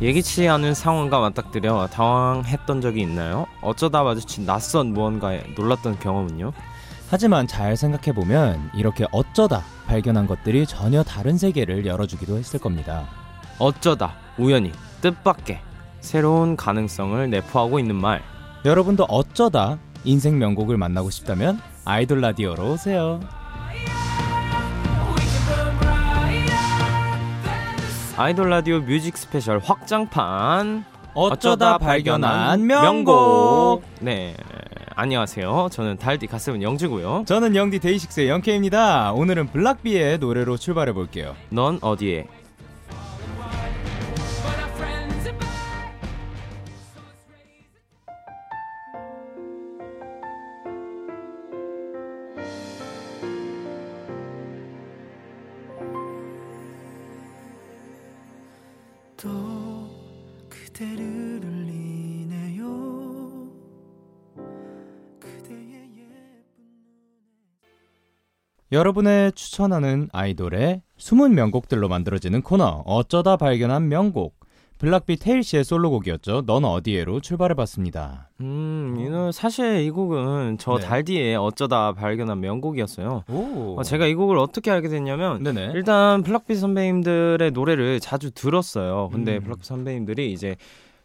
예기치 않은 상황과 맞닥뜨려 당황했던 적이 있나요? 어쩌다 마주친 낯선 무언가에 놀랐던 경험은요? 하지만 잘 생각해보면 이렇게 어쩌다 발견한 것들이 전혀 다른 세계를 열어주기도 했을 겁니다. 어쩌다 우연히 뜻밖의 새로운 가능성을 내포하고 있는 말. 여러분도 어쩌다 인생 명곡을 만나고 싶다면 아이돌 라디오로 오세요. 아이돌 라디오 뮤직 스페셜 확장판 어쩌다 발견한 명곡. 네. 안녕하세요. 저는 달디 가슴은 영지고요. 저는 영디 데이식스의 영케입니다. 오늘은 블락비의 노래로 출발해 볼게요. 넌 어디에? 여러분의 추천하는 아이돌의 숨은 명곡들로 만들어지는 코너 어쩌다 발견한 명곡 블락비 태일 씨의 솔로곡이었죠. 넌 어디에로 출발해봤습니다. 음, 이 노래 사실 이 곡은 저 네. 달디의 어쩌다 발견한 명곡이었어요. 오, 어, 제가 이 곡을 어떻게 알게 됐냐면 네네. 일단 블락비 선배님들의 노래를 자주 들었어요. 근데 음. 블락비 선배님들이 이제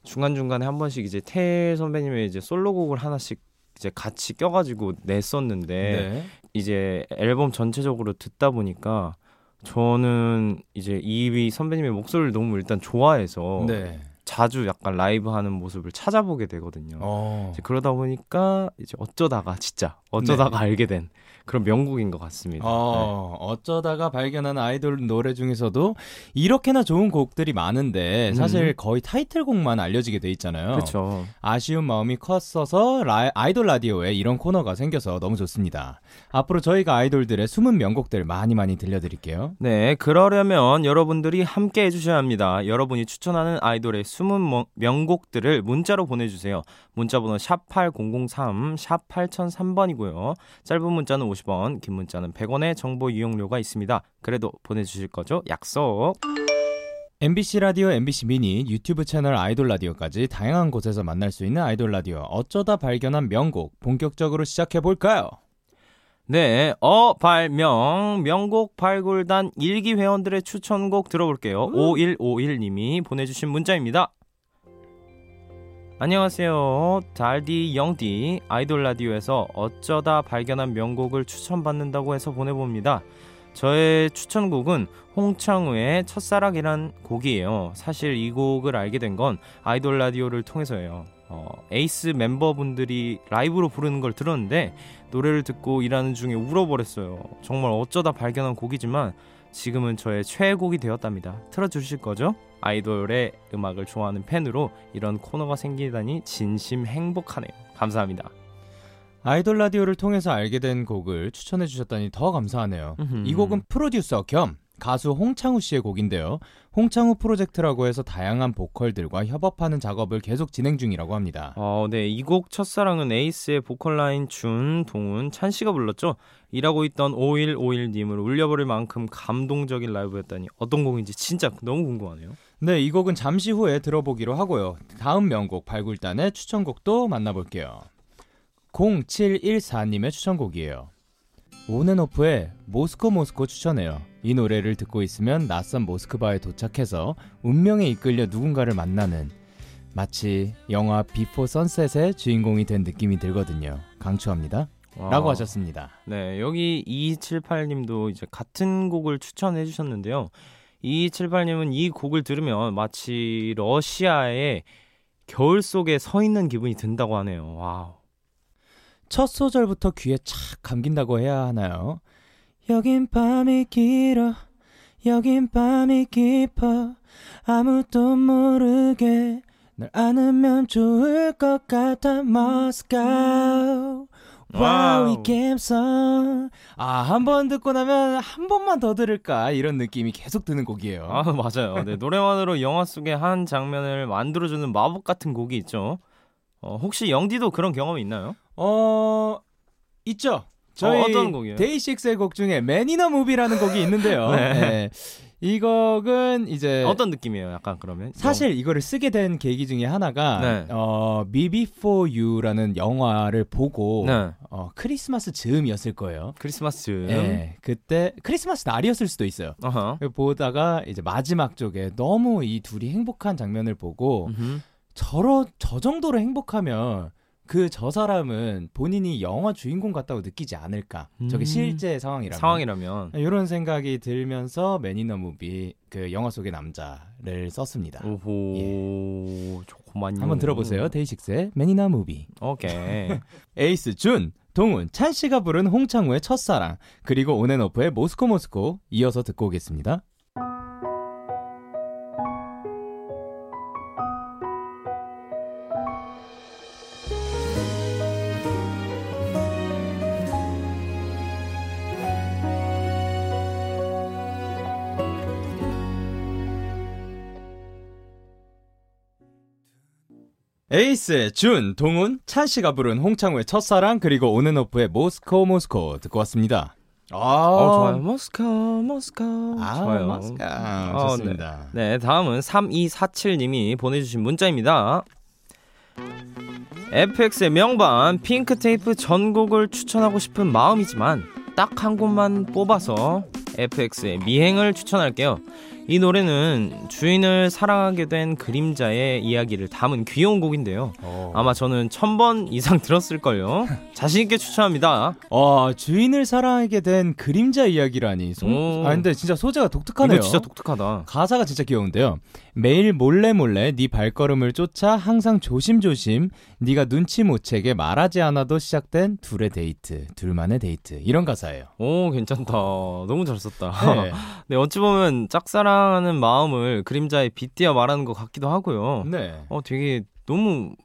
중간 중간에 한 번씩 이제 태일 선배님의 이제 솔로곡을 하나씩 이제 같이 껴가지고 냈었는데 네. 이제 앨범 전체적으로 듣다 보니까 저는 이제 이 선배님의 목소리를 너무 일단 좋아해서 네. 자주 약간 라이브 하는 모습을 찾아보게 되거든요. 어. 그러다 보니까 이제 어쩌다가 진짜 어쩌다가 알게 된 그런 명곡인 것 같습니다. 네. 어, 어쩌다가 발견한 아이돌 노래 중에서도 이렇게나 좋은 곡들이 많은데 사실 음. 거의 타이틀곡만 알려지게 돼 있잖아요. 그렇죠. 아쉬운 마음이 컸어서 라, 아이돌 라디오에 이런 코너가 생겨서 너무 좋습니다. 앞으로 저희가 아이돌들의 숨은 명곡들 많이 많이 들려드릴게요. 네, 그러려면 여러분들이 함께 해주셔야 합니다. 여러분이 추천하는 아이돌의 숨은 머- 명곡들을 문자로 보내주세요. 문자번호 샵 8003, 샵 8003번이고요. 짧은 문자는 50원, 긴 문자는 100원의 정보 이용료가 있습니다. 그래도 보내주실 거죠? 약속. MBC 라디오, MBC 미니, 유튜브 채널 아이돌 라디오까지 다양한 곳에서 만날 수 있는 아이돌 라디오 어쩌다 발견한 명곡 본격적으로 시작해 볼까요? 네, 어, 발명, 명곡 발굴단 일기 회원들의 추천곡 들어볼게요. 5151님이 보내주신 문자입니다. 안녕하세요. 달디 영디 아이돌 라디오에서 어쩌다 발견한 명곡을 추천받는다고 해서 보내봅니다. 저의 추천곡은 홍창우의 첫사랑이란 곡이에요. 사실 이 곡을 알게 된 건 아이돌 라디오를 통해서예요. 어, 에이스 멤버분들이 라이브로 부르는 걸 들었는데 노래를 듣고 일하는 중에 울어버렸어요. 정말 어쩌다 발견한 곡이지만 지금은 저의 최애곡이 되었답니다. 틀어주실 거죠? 아이돌의 음악을 좋아하는 팬으로 이런 코너가 생기다니 진심 행복하네요. 감사합니다. 아이돌 라디오를 통해서 알게 된 곡을 추천해 주셨다니 더 감사하네요. 음흠. 이 곡은 프로듀서 겸 가수 홍창우 씨의 곡인데요. 홍창우 프로젝트라고 해서 다양한 보컬들과 협업하는 작업을 계속 진행 중이라고 합니다. 어, 네. 이 곡 첫사랑은 에이스의 보컬 라인 준, 동훈, 찬 씨가 불렀죠. 일하고 있던 5151님을 울려버릴 만큼 감동적인 라이브였다니 어떤 곡인지 진짜 너무 궁금하네요. 네, 이 곡은 잠시 후에 들어보기로 하고요. 다음 명곡 발굴단의 추천곡도 만나볼게요. 0714님의 추천곡이에요. 온앤오프의 모스코 모스코 추천해요. 이 노래를 듣고 있으면 낯선 모스크바에 도착해서 운명에 이끌려 누군가를 만나는 마치 영화 비포 선셋의 주인공이 된 느낌이 들거든요. 강추합니다. 라고 와. 하셨습니다. 네, 여기 2278님도 이제 같은 곡을 추천해 주셨는데요. 2278님은 이 곡을 들으면 마치 러시아의 겨울 속에 서 있는 기분이 든다고 하네요. 와우. 첫 소절부터 귀에 착 감긴다고 해야 하나요? 여긴 밤이 길어 여긴 밤이 깊어 아무도 모르게 널 안으면 좋을 것 같아 Moscow 와우 이 와우. 감성 아한 번 듣고 나면 한 번만 더 들을까 이런 느낌이 계속 드는 곡이에요 아, 맞아요. 네, 노래만으로 영화 속의 한 장면을 만들어주는 마법 같은 곡이 있죠. 어, 혹시 영디도 그런 경험이 있나요? 어 있죠. 저희 어? 데이식스의 곡 중에 Man in a Movie라는 곡이 있는데요. 네. 네. 이 곡은 이제 어떤 느낌이에요? 약간 그러면 사실 이거를 쓰게 된 계기 중에 하나가 네. 어 Me Before You라는 영화를 보고 네. 어, 크리스마스 즈음이었을 거예요. 크리스마스. 네, 그때 크리스마스 날이었을 수도 있어요. 어허. 보다가 이제 마지막 쪽에 너무 이 둘이 행복한 장면을 보고 음흠. 저러 저 정도로 행복하면 그 저 사람은 본인이 영화 주인공 같다고 느끼지 않을까? 저게 음. 실제 상황이라면 상황이라면 이런 생각이 들면서 Man in a Movie 그 영화 속의 남자를 썼습니다. 오호 좋구만요. 한번 들어보세요. 데이식스의 Man in a Movie. 오케이. 에이스 준, 동훈, 찬 씨가 부른 홍창우의 첫사랑, 그리고 온앤오프의 모스코 모스코 이어서 듣고 오겠습니다. 에이스, 준, 동훈, 찬 씨가 부른 홍창우의 첫사랑 그리고 온앤오프의 모스코 모스코 듣고 왔습니다. 아, 어, 좋아요. 모스코, 모스코. 아, 좋아요. 모스코 어, 좋습니다. 네, 다음은 3247님이 보내주신 문자입니다. FX의 명반 핑크 테이프 전곡을 추천하고 싶은 마음이지만 딱 한 곡만 뽑아서 FX의 미행을 추천할게요. 이 노래는 주인을 사랑하게 된 그림자의 이야기를 담은 귀여운 곡인데요. 어. 아마 저는 천 번 이상 들었을걸요. 자신있게 추천합니다. 어, 주인을 사랑하게 된 그림자 이야기라니. 소... 오. 아, 근데 진짜 소재가 독특하네요. 진짜 독특하다. 가사가 진짜 귀여운데요. 매일 몰래 몰래 네 발걸음을 쫓아 항상 조심조심 네가 눈치 못 채게 말하지 않아도 시작된 둘의 데이트, 둘만의 데이트 이런 가사예요. 오, 괜찮다. 너무 잘 썼다. 네. 네, 어찌 보면 짝사랑하는 마음을 그림자에 빗대어 말하는 것 같기도 하고요. 네. 어, 되게 너무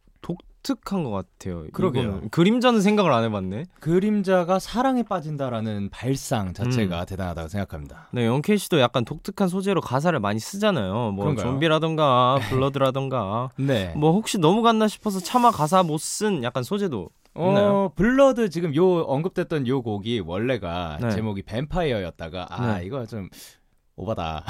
독특한 것 같아요. 그러게요. 그림자는 생각을 안 해봤네. 그림자가 사랑에 빠진다라는 발상 자체가 음. 대단하다고 생각합니다. 네, 영케이 씨도 약간 독특한 소재로 가사를 많이 쓰잖아요. 뭐 그런가요? 좀비라던가 Blood라던가. 네. 뭐 혹시 너무 갔나 싶어서 차마 가사 못 쓴 약간 소재도 있나요? 어, Blood 지금 요 언급됐던 요 곡이 원래가 네. 제목이 뱀파이어였다가 아, 네. 이거 좀 오바다.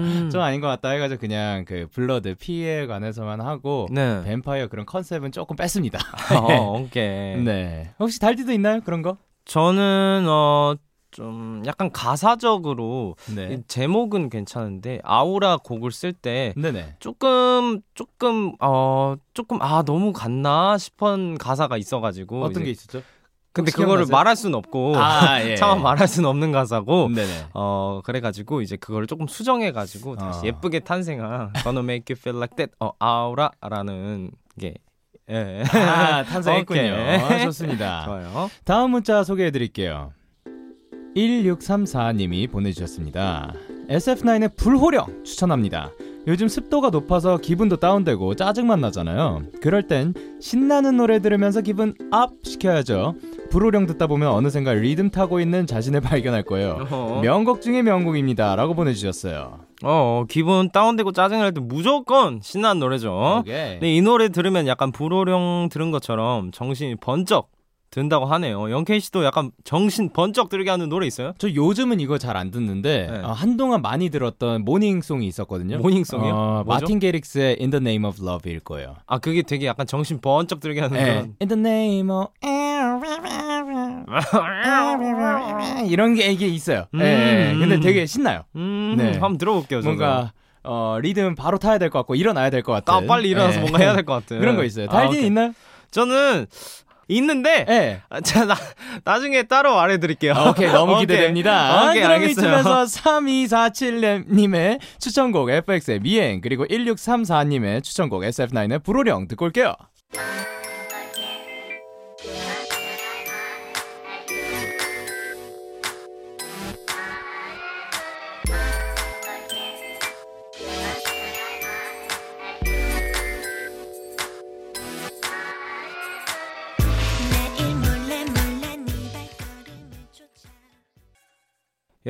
음. 좀 아닌 것 같다 해가지고 그냥 그 Blood 피에 관해서만 하고 네. 뱀파이어 그런 컨셉은 조금 뺐습니다. 어, 오케이. 네. 혹시 달디도 있나요? 그런 거? 저는 어. 좀 약간 가사적으로 네. 이 제목은 괜찮은데 아우라 곡을 쓸 때. 조금 조금 어 조금 아 너무 갔나 싶은 가사가 있어가지고 어떤 게 있었죠? 근데 그거를? 말할 수는 없고 아, 예. 차마 말할 수는 없는 가사고 네네. 어 그래가지고 이제 그걸 조금 수정해가지고 다시 어. 예쁘게 탄생한 Gonna Make You Feel Like That 어 아우라라는 게 예. 아, 탄생했군요. 오케이. 좋습니다. 좋아요. 다음 문자 소개해 드릴게요. 1634님이 보내주셨습니다. SF9의 불호령 추천합니다. 요즘 습도가 높아서 기분도 다운되고 짜증만 나잖아요. 그럴 땐 신나는 노래 들으면서 기분 up 시켜야죠. 불호령 듣다 보면 어느샌가 리듬 타고 있는 자신을 발견할 거예요. 어, 명곡 중의 명곡입니다. 라고 보내주셨어요. 어 기분 다운되고 짜증날 때 무조건 신나는 노래죠. 오케이. 네, 이 노래 들으면 약간 불호령 들은 것처럼 정신이 번쩍 든다고 하네요. 영케이 씨도 약간 정신 번쩍 들게 하는 노래 있어요? 저 요즘은 이거 잘 안 듣는데 네. 어, 한동안 많이 들었던 모닝송이 있었거든요. 모닝송이요? 어? 마틴 게릭스의 In the Name of Love일 거예요. 아 그게 되게 약간 정신 번쩍 들게 하는 네. 그런 In the Name of 이런 게 이게 있어요. 음. 네. 근데 되게 신나요. 음, 네. 한번 들어볼게요. 뭔가 어, 리듬 바로 타야 될 것 같고 일어나야 될 것 같은. 아, 빨리 일어나서 네. 뭔가 해야 될 것 같은 그런 거 있어요. 아, 달딘 오케이. 있나요? 저는 있는데 네. 아, 자, 나, 나중에 따로 말해드릴게요. 아, 오케이 너무 오케이. 기대됩니다. 오케이, 그럼. 이쯤에서 3247님의 추천곡 FX의 미행 그리고 1634님의 추천곡 SF9의 불호령 듣고 올게요.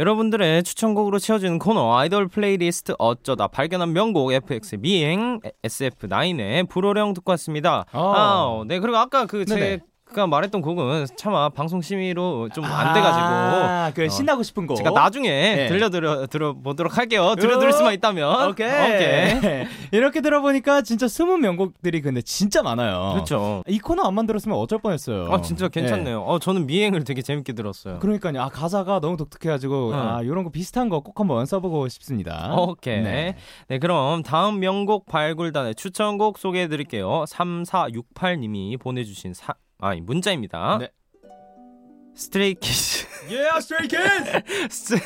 여러분들의 추천곡으로 채워지는 코너 아이돌 플레이리스트 어쩌다 발견한 명곡 FX 미행 SF9의 불호령 듣고 왔습니다. 어. 아, 네 그리고 아까 그 제 아까 말했던 곡은 차마 방송 심의로 좀 안 돼가지고 아, 그 어. 신나고 싶은 곡. 제가 나중에 네. 들려드려 들어보도록 할게요. 들려드릴 수만 있다면. 오케이. 오케이. 이렇게 들어보니까 진짜 숨은 명곡들이 근데 진짜 많아요. 그렇죠. 이 코너 안 만들었으면 어쩔 뻔했어요. 아 진짜 네. 괜찮네요. 어 저는 미행을 되게 재밌게 들었어요. 그러니까요. 아 가사가 너무 독특해가지고 응. 아 이런 거 비슷한 거 꼭 한번 써보고 싶습니다. 오케이. 네. 네. 그럼 다음 명곡 발굴단의 추천곡 소개해 드릴게요. 3468님이 보내주신 사, 아니, 문자입니다. 네. 스트레이 키즈. Yeah, Stray Kids.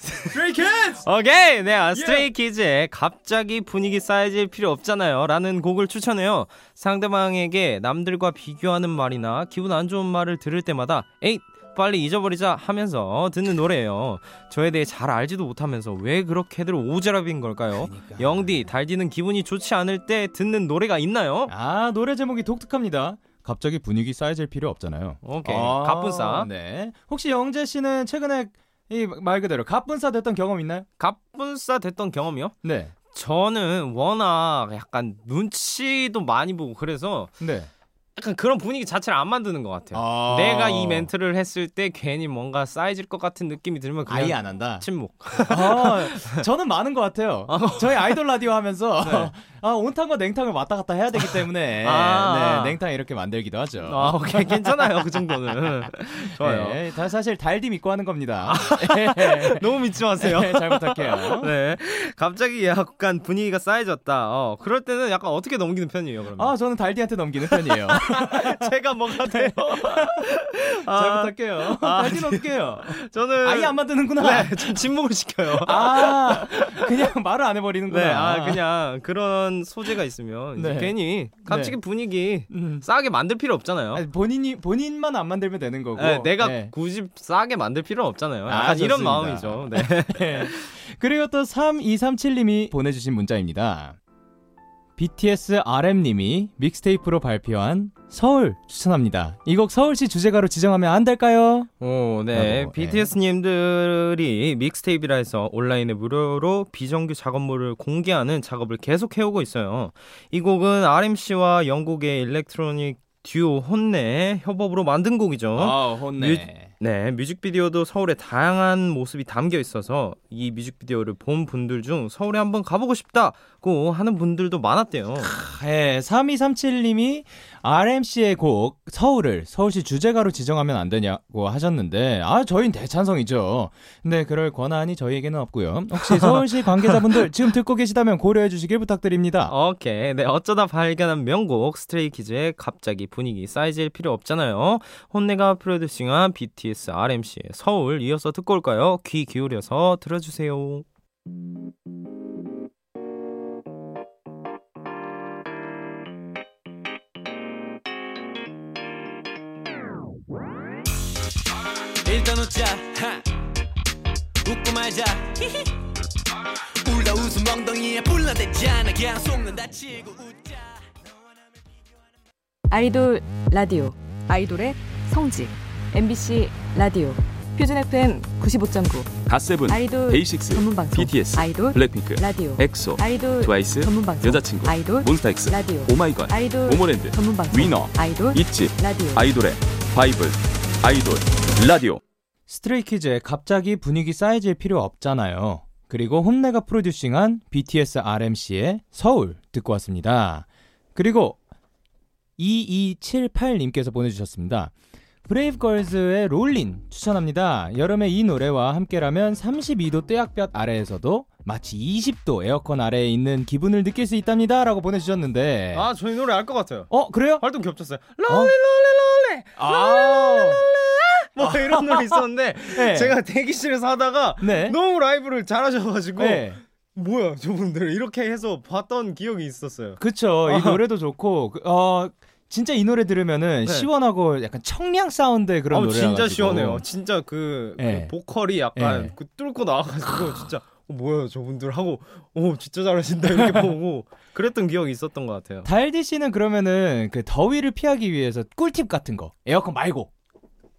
Stray Kids. 오케이. 네, 아, 스트레이 키즈의 갑자기 분위기 싸해질 필요 없잖아요. 라는 곡을 추천해요. 상대방에게 남들과 비교하는 말이나 기분 안 좋은 말을 들을 때마다 에이! 빨리 잊어버리자 하면서 듣는 노래예요. 저에 대해 잘 알지도 못하면서 왜 그렇게들 오지랖인 걸까요? 그러니까. 영디, 달디는 기분이 좋지 않을 때 듣는 노래가 있나요? 아 노래 제목이 독특합니다. 갑자기 분위기 쌓여질 필요 없잖아요. 오케이. 아, 갑분싸. 네. 혹시 영재 씨는 최근에 이 말 그대로 갑분싸 됐던 경험 있나요? 갑분싸 됐던 경험이요? 네. 저는 워낙 약간 눈치도 많이 보고 그래서 네. 약간 그런 분위기 자체를 안 만드는 것 같아요. 아. 내가 이 멘트를 했을 때 괜히 뭔가 쌓여질 것 같은 느낌이 들면 그냥 아예 안 한다. 침묵. 아, 저는 많은 것 같아요. 저희 아이돌 라디오 하면서 네. 아, 온탕과 냉탕을 왔다 갔다 해야 되기 때문에 아. 네, 냉탕 이렇게 만들기도 하죠. 아, 오케이. 괜찮아요. 그 정도는. 좋아요. 아. 네, 다 사실 달디 믿고 하는 겁니다. 너무 믿지 마세요. 네, 잘 부탁해요. 네. 갑자기 약간 분위기가 쌓여졌다. 어, 그럴 때는 약간 어떻게 넘기는 편이에요, 그러면? 아, 저는 달디한테 넘기는 편이에요. 제가 뭐가 돼요? 잘 아, 부탁해요. 아, 어떻게 해요? 저는 아예 안 만드는구나. 네, 좀 침묵을 시켜요. 아, 그냥 말을 안 해버리는구나. 네, 아 그냥 그런 소재가 있으면 네. 괜히 갑자기 분위기 음. 싸게 만들 필요 없잖아요. 아니, 본인이 본인만 안 만들면 되는 거고. 네, 내가 네. 굳이 싸게 만들 필요는 없잖아요. 아, 약간 이런. 마음이죠. 네. 그리고 또 3237님이 보내주신 문자입니다. BTS RM님이 믹스테이프로 발표한 서울 추천합니다. 이 곡 서울시 주제가로 지정하면 안 될까요? 오, 네. 라고, 네. BTS님들이 믹스테이프라 해서 온라인에 무료로 비정규 작업물을 공개하는 작업을 계속 해오고 있어요. 이 곡은 RM 씨와 영국의 electronic 듀오 혼네 협업으로 만든 곡이죠. 아, 혼네. 네, 뮤직비디오도 서울의 다양한 모습이 담겨 있어서 이 뮤직비디오를 본 분들 중 서울에 한번 가보고 싶다고 하는 분들도 많았대요. 네, 3237님이 RM 씨의 곡 서울을 서울시 주제가로 지정하면 안 되냐고 하셨는데 아 저희는 대찬성이죠. 근데 그럴 권한이 저희에게는 없고요. 혹시 서울시 관계자분들 지금 듣고 계시다면 고려해 주시길 부탁드립니다. 오케이. 네, 어쩌다 발견한 명곡 스트레이키즈의 갑자기 분위기 싸해질 필요 없잖아요. 혼내가 프로듀싱한 BTS RMC의 서울 이어서 듣고 올까요? 귀 기울여서 들어주세요. 일단 웃자 하. 웃고 말자 히히. 울다 웃음 엉덩이에 불나대잖아 그냥 속는 다 치고 웃자 아이돌 라디오 아이돌의 성지 MBC 라디오 표준 FM 95.9 갓세븐, 아이돌 데이식스, 전문 방송 BTS, 아이돌 블랙핑크, 라디오 엑소, 아이돌 트와이스, 전문 방송 여자친구, 아이돌 몬스타엑스, 라디오 오마이걸, 아이돌 모모랜드, 전문 방송 위너, 아이돌 있지, 라디오 아이돌의 바이블, 아이돌, 라디오. 스트레이키즈의 갑자기 분위기 싸해질 필요 없잖아요. 그리고 혼네가 프로듀싱한 BTS RM 씨의 서울 듣고 왔습니다. 그리고 2278님께서 보내주셨습니다. 브레이브걸즈의 Rollin' 추천합니다. 여름에 이 노래와 함께라면 32도 뙤약볕 아래에서도 마치 20도 에어컨 아래에 있는 기분을 느낄 수 있답니다. 라고 보내주셨는데 아, 저희 노래 알 것 같아요. 어 그래요? 활동 겹쳤어요. 어? 롤리 롤리 롤리 아뭐 이런 노래 있었는데 네. 제가 대기실에서 하다가 네. 너무 라이브를 잘하셔가지고 네. 뭐야 저분들 이렇게 해서 봤던 기억이 있었어요. 그쵸. 이 아하. 노래도 좋고, 그, 어, 진짜 이 노래 들으면은 네. 시원하고 약간 청량 사운드의 그런 아, 노래라 진짜 시원해요. 진짜 그, 그 네. 보컬이 약간 네. 그 뚫고 나와가지고 진짜 어, 뭐야 저분들 하고 오 진짜 잘하신다 이렇게 보고 그랬던 기억이 있었던 것 같아요. 달디 씨는 그러면은 그 더위를 피하기 위해서 꿀팁 같은 거. 에어컨 말고.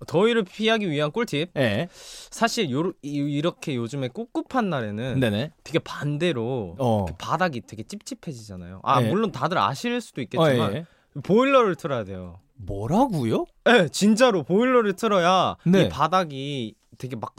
더위를 피하기 위한 꿀팁. 예. 사실 요, 이- 이렇게 요즘에 꿉꿉한 날에는 네네. 되게 반대로 어. 바닥이 되게 찝찝해지잖아요. 아 네. 물론 다들 아실 수도 어, 있겠지만 예. 보일러를 틀어야 돼요. 뭐라고요? 네, 진짜로 보일러를 틀어야 네. 이 바닥이 되게 막,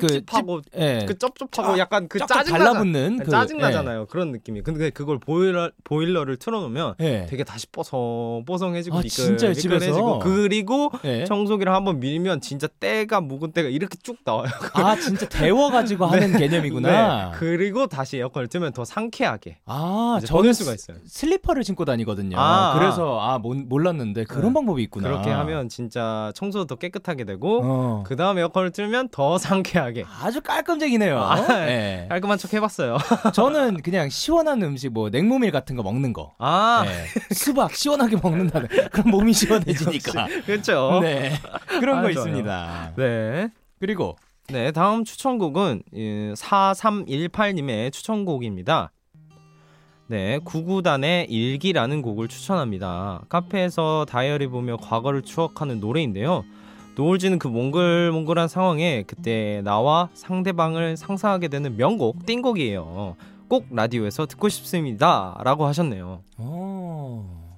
찝찝하고 찝- 예. 그 쩝쩝하고 약간 그 짜증 달라붙는 그- 짜증 나잖아요. 그런 느낌이. 근데 그걸 보일러 보일러를 틀어놓으면 예. 되게 다시 뽀송 뽀송해지고 아, 미끌? 집에서? 미끌해지고 그리고 예. 청소기를 한번 밀면 진짜 때가 묵은 때가 이렇게 쭉 나와요. 아 진짜 데워가지고 하는 개념이구나. 네. 그리고 다시 에어컨을 틀면 더 상쾌하게 아 저는 수가 있어요. 슬리퍼를 신고 다니거든요. 아, 그래서 아 모- 몰랐는데 그런 네. 방법이 있구나. 그렇게 하면 진짜 청소도 더 깨끗하게 되고 어. 그 다음 에어컨을 틀면 더 상쾌하게 아주 깔끔쟁이네요. 아, 예. 깔끔한 척 해봤어요. 저는 그냥 시원한 음식 뭐 냉모밀 같은 거 먹는 거. 아 예. 수박 시원하게 먹는다는 그럼 몸이 시원해지니까. 그렇죠. 네 그런 아, 거 좋아요. 있습니다. 네. 그리고 네, 다음 추천곡은 예, 4318님의 추천곡입니다. 네, 구구단의 일기라는 곡을 추천합니다. 카페에서 다이어리 보며 과거를 추억하는 노래인데요. 노을지는 그 몽글몽글한 상황에 그때 나와 상대방을 상상하게 되는 명곡, 띵곡이에요. 꼭 라디오에서 듣고 싶습니다. 라고 하셨네요. 어.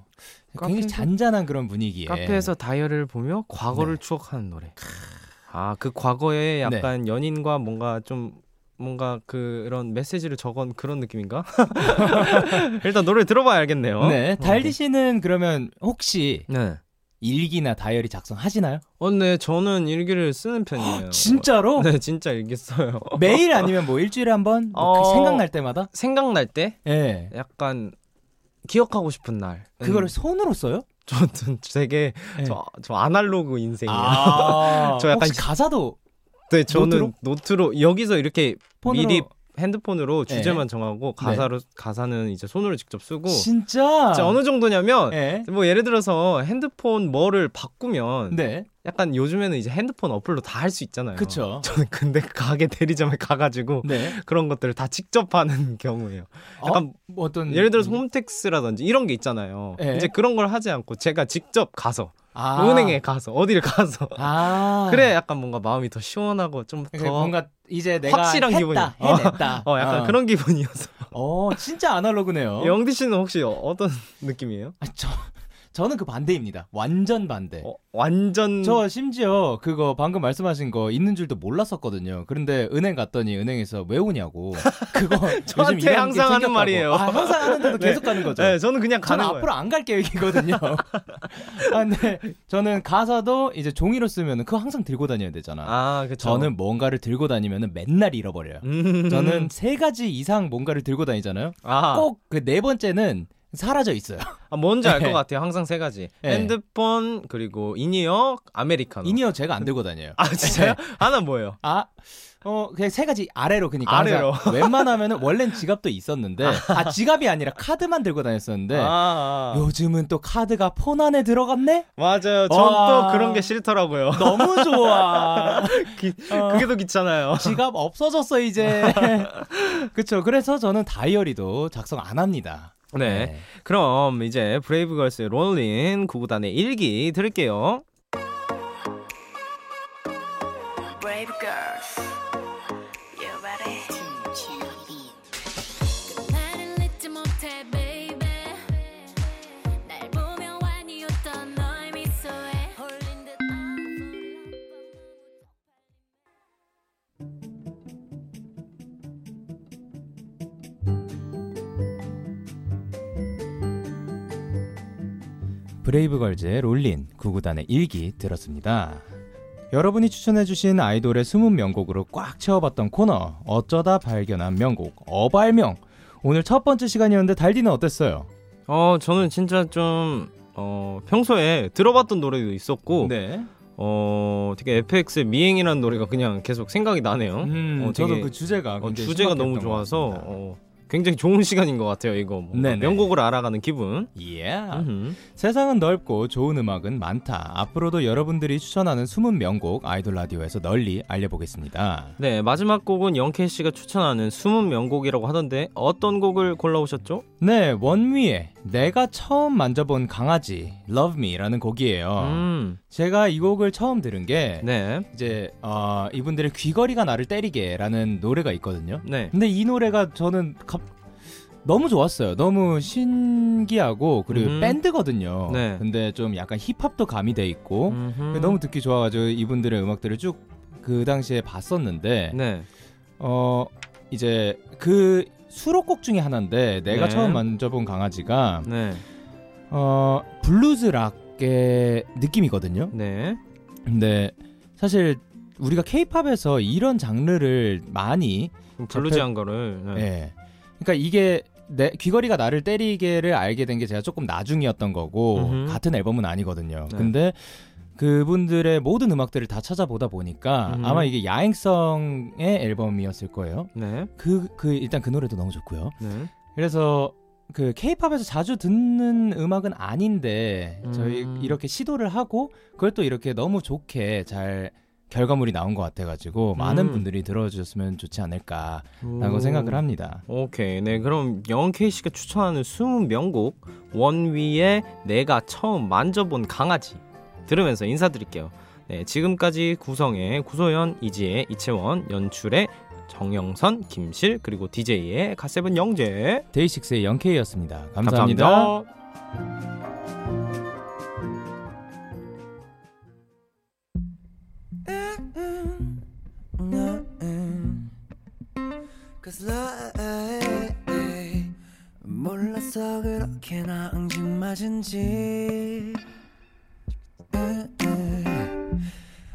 굉장히 카페에서- 잔잔한 그런 분위기에 카페에서 다이어리를 보며 과거를 네. 추억하는 노래. 아, 그 과거에 약간 연인과 뭔가 좀 뭔가 그런 메시지를 적은 그런 느낌인가? 일단 노래 들어봐야 알겠네요. 네 달디 씨는 그러면 혹시 네. 일기나 다이어리 작성하시나요? 어, 네, 저는 일기를 쓰는 편이에요. 진짜로? 네, 진짜 일기 써요. 매일 아니면 뭐 일주일에 한 번? 뭐 어. 그 생각날 때마다? 생각날 때 예. 약간 기억하고 싶은 날. 그거를 음, 손으로 써요? 저는 되게 예. 저, 저 아날로그 인생이에요. 아, 저 약간 혹시 가사도 네, 저는 노트로? 노트로? 여기서 이렇게 폰으로 미리 핸드폰으로 네. 주제만 정하고 가사로 가사는 이제 손으로 직접 쓰고 진짜 진짜 어느 정도냐면 예. 뭐 예를 들어서 핸드폰 뭐를 바꾸면 네. 약간 요즘에는 이제 핸드폰 어플로 다 할 수 있잖아요. 그쵸. 저는 근데 가게 대리점에 가가지고 네. 그런 것들을 다 직접 하는 경우예요. 약간 뭐 어떤 예를 들어서 홈택스라든지 이런 게 있잖아요. 네. 이제 그런 걸 하지 않고 제가 직접 가서 아. 은행에 가서 어디를 가서 아. 그래 약간 뭔가 마음이 더 시원하고 좀더 그러니까 뭔가 이제 내가 확실한 했다, 기분이 해냈다. 어, 약간 어. 그런 기분이어서. 어, 진짜 아날로그네요. 영디 씨는 혹시 어떤 느낌이에요? 아, 저 저는 그 반대입니다. 완전 반대. 어, 완전 저 심지어 그거 방금 말씀하신 거 있는 줄도 몰랐었거든요. 그런데 은행 갔더니 은행에서 왜 오냐고. 그거 저한테 항상 하는. 말이에요. 아, 항상 하는데도 네. 계속 가는 거죠. 네, 저는 그냥 저는 가는 거예요. 앞으로 안 갈 계획이거든요. 아, 근데 저는 가사도 이제 종이로 쓰면 그거 항상 들고 다녀야 되잖아. 아, 그쵸. 저는 뭔가를 들고 다니면 맨날 잃어버려요. 음. 저는 세 가지 이상 뭔가를 들고 다니잖아요. 아, 꼭그 네 번째는 사라져 있어요. 아, 뭔지 알것 네. 같아요. 항상 세 가지. 네. 핸드폰 그리고 in-ear, 아메리카노. in-ear 제가 안 들고 다녀요. 아, 진짜요? 하나 뭐예요? 아, 어, 그냥 세 가지 아래로 그니까 아래로. 웬만하면은 원래는 지갑도 있었는데 아 지갑이 아니라 카드만 들고 다녔었는데 아, 아. 요즘은 또 카드가 폰 안에 들어갔네? 맞아요. 전 와. 또 그런 게 싫더라고요. 너무 좋아. 기- 어, 그게 더 귀찮아요. 지갑 없어졌어 이제. 그쵸. 그래서 저는 다이어리도 작성 안 합니다. 네. 그럼 이제 브레이브걸스의 롤린 구구단의 일기 들을게요. You 브레이브걸즈의 롤린 구구단의 일기 들었습니다. 여러분이 추천해주신 아이돌의 숨은 명곡으로 꽉 채워봤던 코너 어쩌다 발견한 명곡 어발명 오늘 첫 번째 시간이었는데 달디는 어땠어요? 어, 저는 진짜 좀 어, 평소에 들어봤던 노래도 있었고 네. 어, 되게 FX의 미행이라는 노래가 그냥 계속 생각이 나네요. 음, 어, 저도 되게, 그 주제가 어, 주제가 너무 것 좋아서. 어, 굉장히 좋은 시간인 것 같아요. 이거. 명곡을 알아가는 기분. 예. 음흠. 세상은 넓고 좋은 음악은 많다. 앞으로도 여러분들이 추천하는 숨은 명곡 아이돌 라디오에서 널리 알려보겠습니다. 네, 마지막 곡은 영케이 씨가 추천하는 숨은 명곡이라고 하던데 어떤 곡을 골라오셨죠? 네, 원미의 내가 처음 만져본 강아지 Love Me라는 곡이에요. 음, 제가 이 곡을 처음 들은 게 네, 이제 어, 이분들의 귀걸이가 나를 때리게라는 노래가 있거든요. 네. 근데 이 노래가 저는 갑 너무 좋았어요. 너무 신기하고 그리고 음. 밴드거든요. 네. 근데 좀 약간 힙합도 가미돼 있고 음흠. 너무 듣기 좋아가지고 이분들의 음악들을 쭉 그 당시에 봤었는데 네. 어 이제 그 수록곡 중에 하나인데 내가 네. 처음 만져본 강아지가 네. 어 블루즈 락의 느낌이거든요. 네. 근데 사실 우리가 케이팝에서 이런 장르를 많이 bluesy한 거를. 네. 예. 그러니까 이게 내 귀걸이가 나를 때리게를 알게 된 게 제가 조금 나중이었던 거고 음흠. 같은 앨범은 아니거든요. 네. 근데 그분들의 모든 음악들을 다 찾아보다 보니까 음. 아마 이게 야행성의 앨범이었을 거예요. 네. 그 그 일단 그 노래도 너무 좋고요. 네. 그래서 그 케이팝에서 자주 듣는 음악은 아닌데 저희 음. 이렇게 시도를 하고 그걸 또 이렇게 너무 좋게 잘 결과물이 나온 것 같아가지고 많은 음. 분들이 들어주셨으면 좋지 않을까라고 오. 생각을 합니다. 오케이. 네, 그럼 영원 K 씨가 추천하는 20명곡 원위의 내가 처음 만져본 강아지 들으면서 인사드릴게요. 네, 지금까지 구성의 구소연, 이지혜, 이채원, 연출의 정영선, 김실 그리고 DJ의 갓세븐 영재. 데이식스의 영케이였습니다. 감사합니다. 감사합니다. Cause love 몰랐어 그렇게나 앙증맞은지.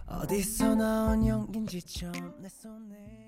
어디서 나온 연기인지 처음 내 손에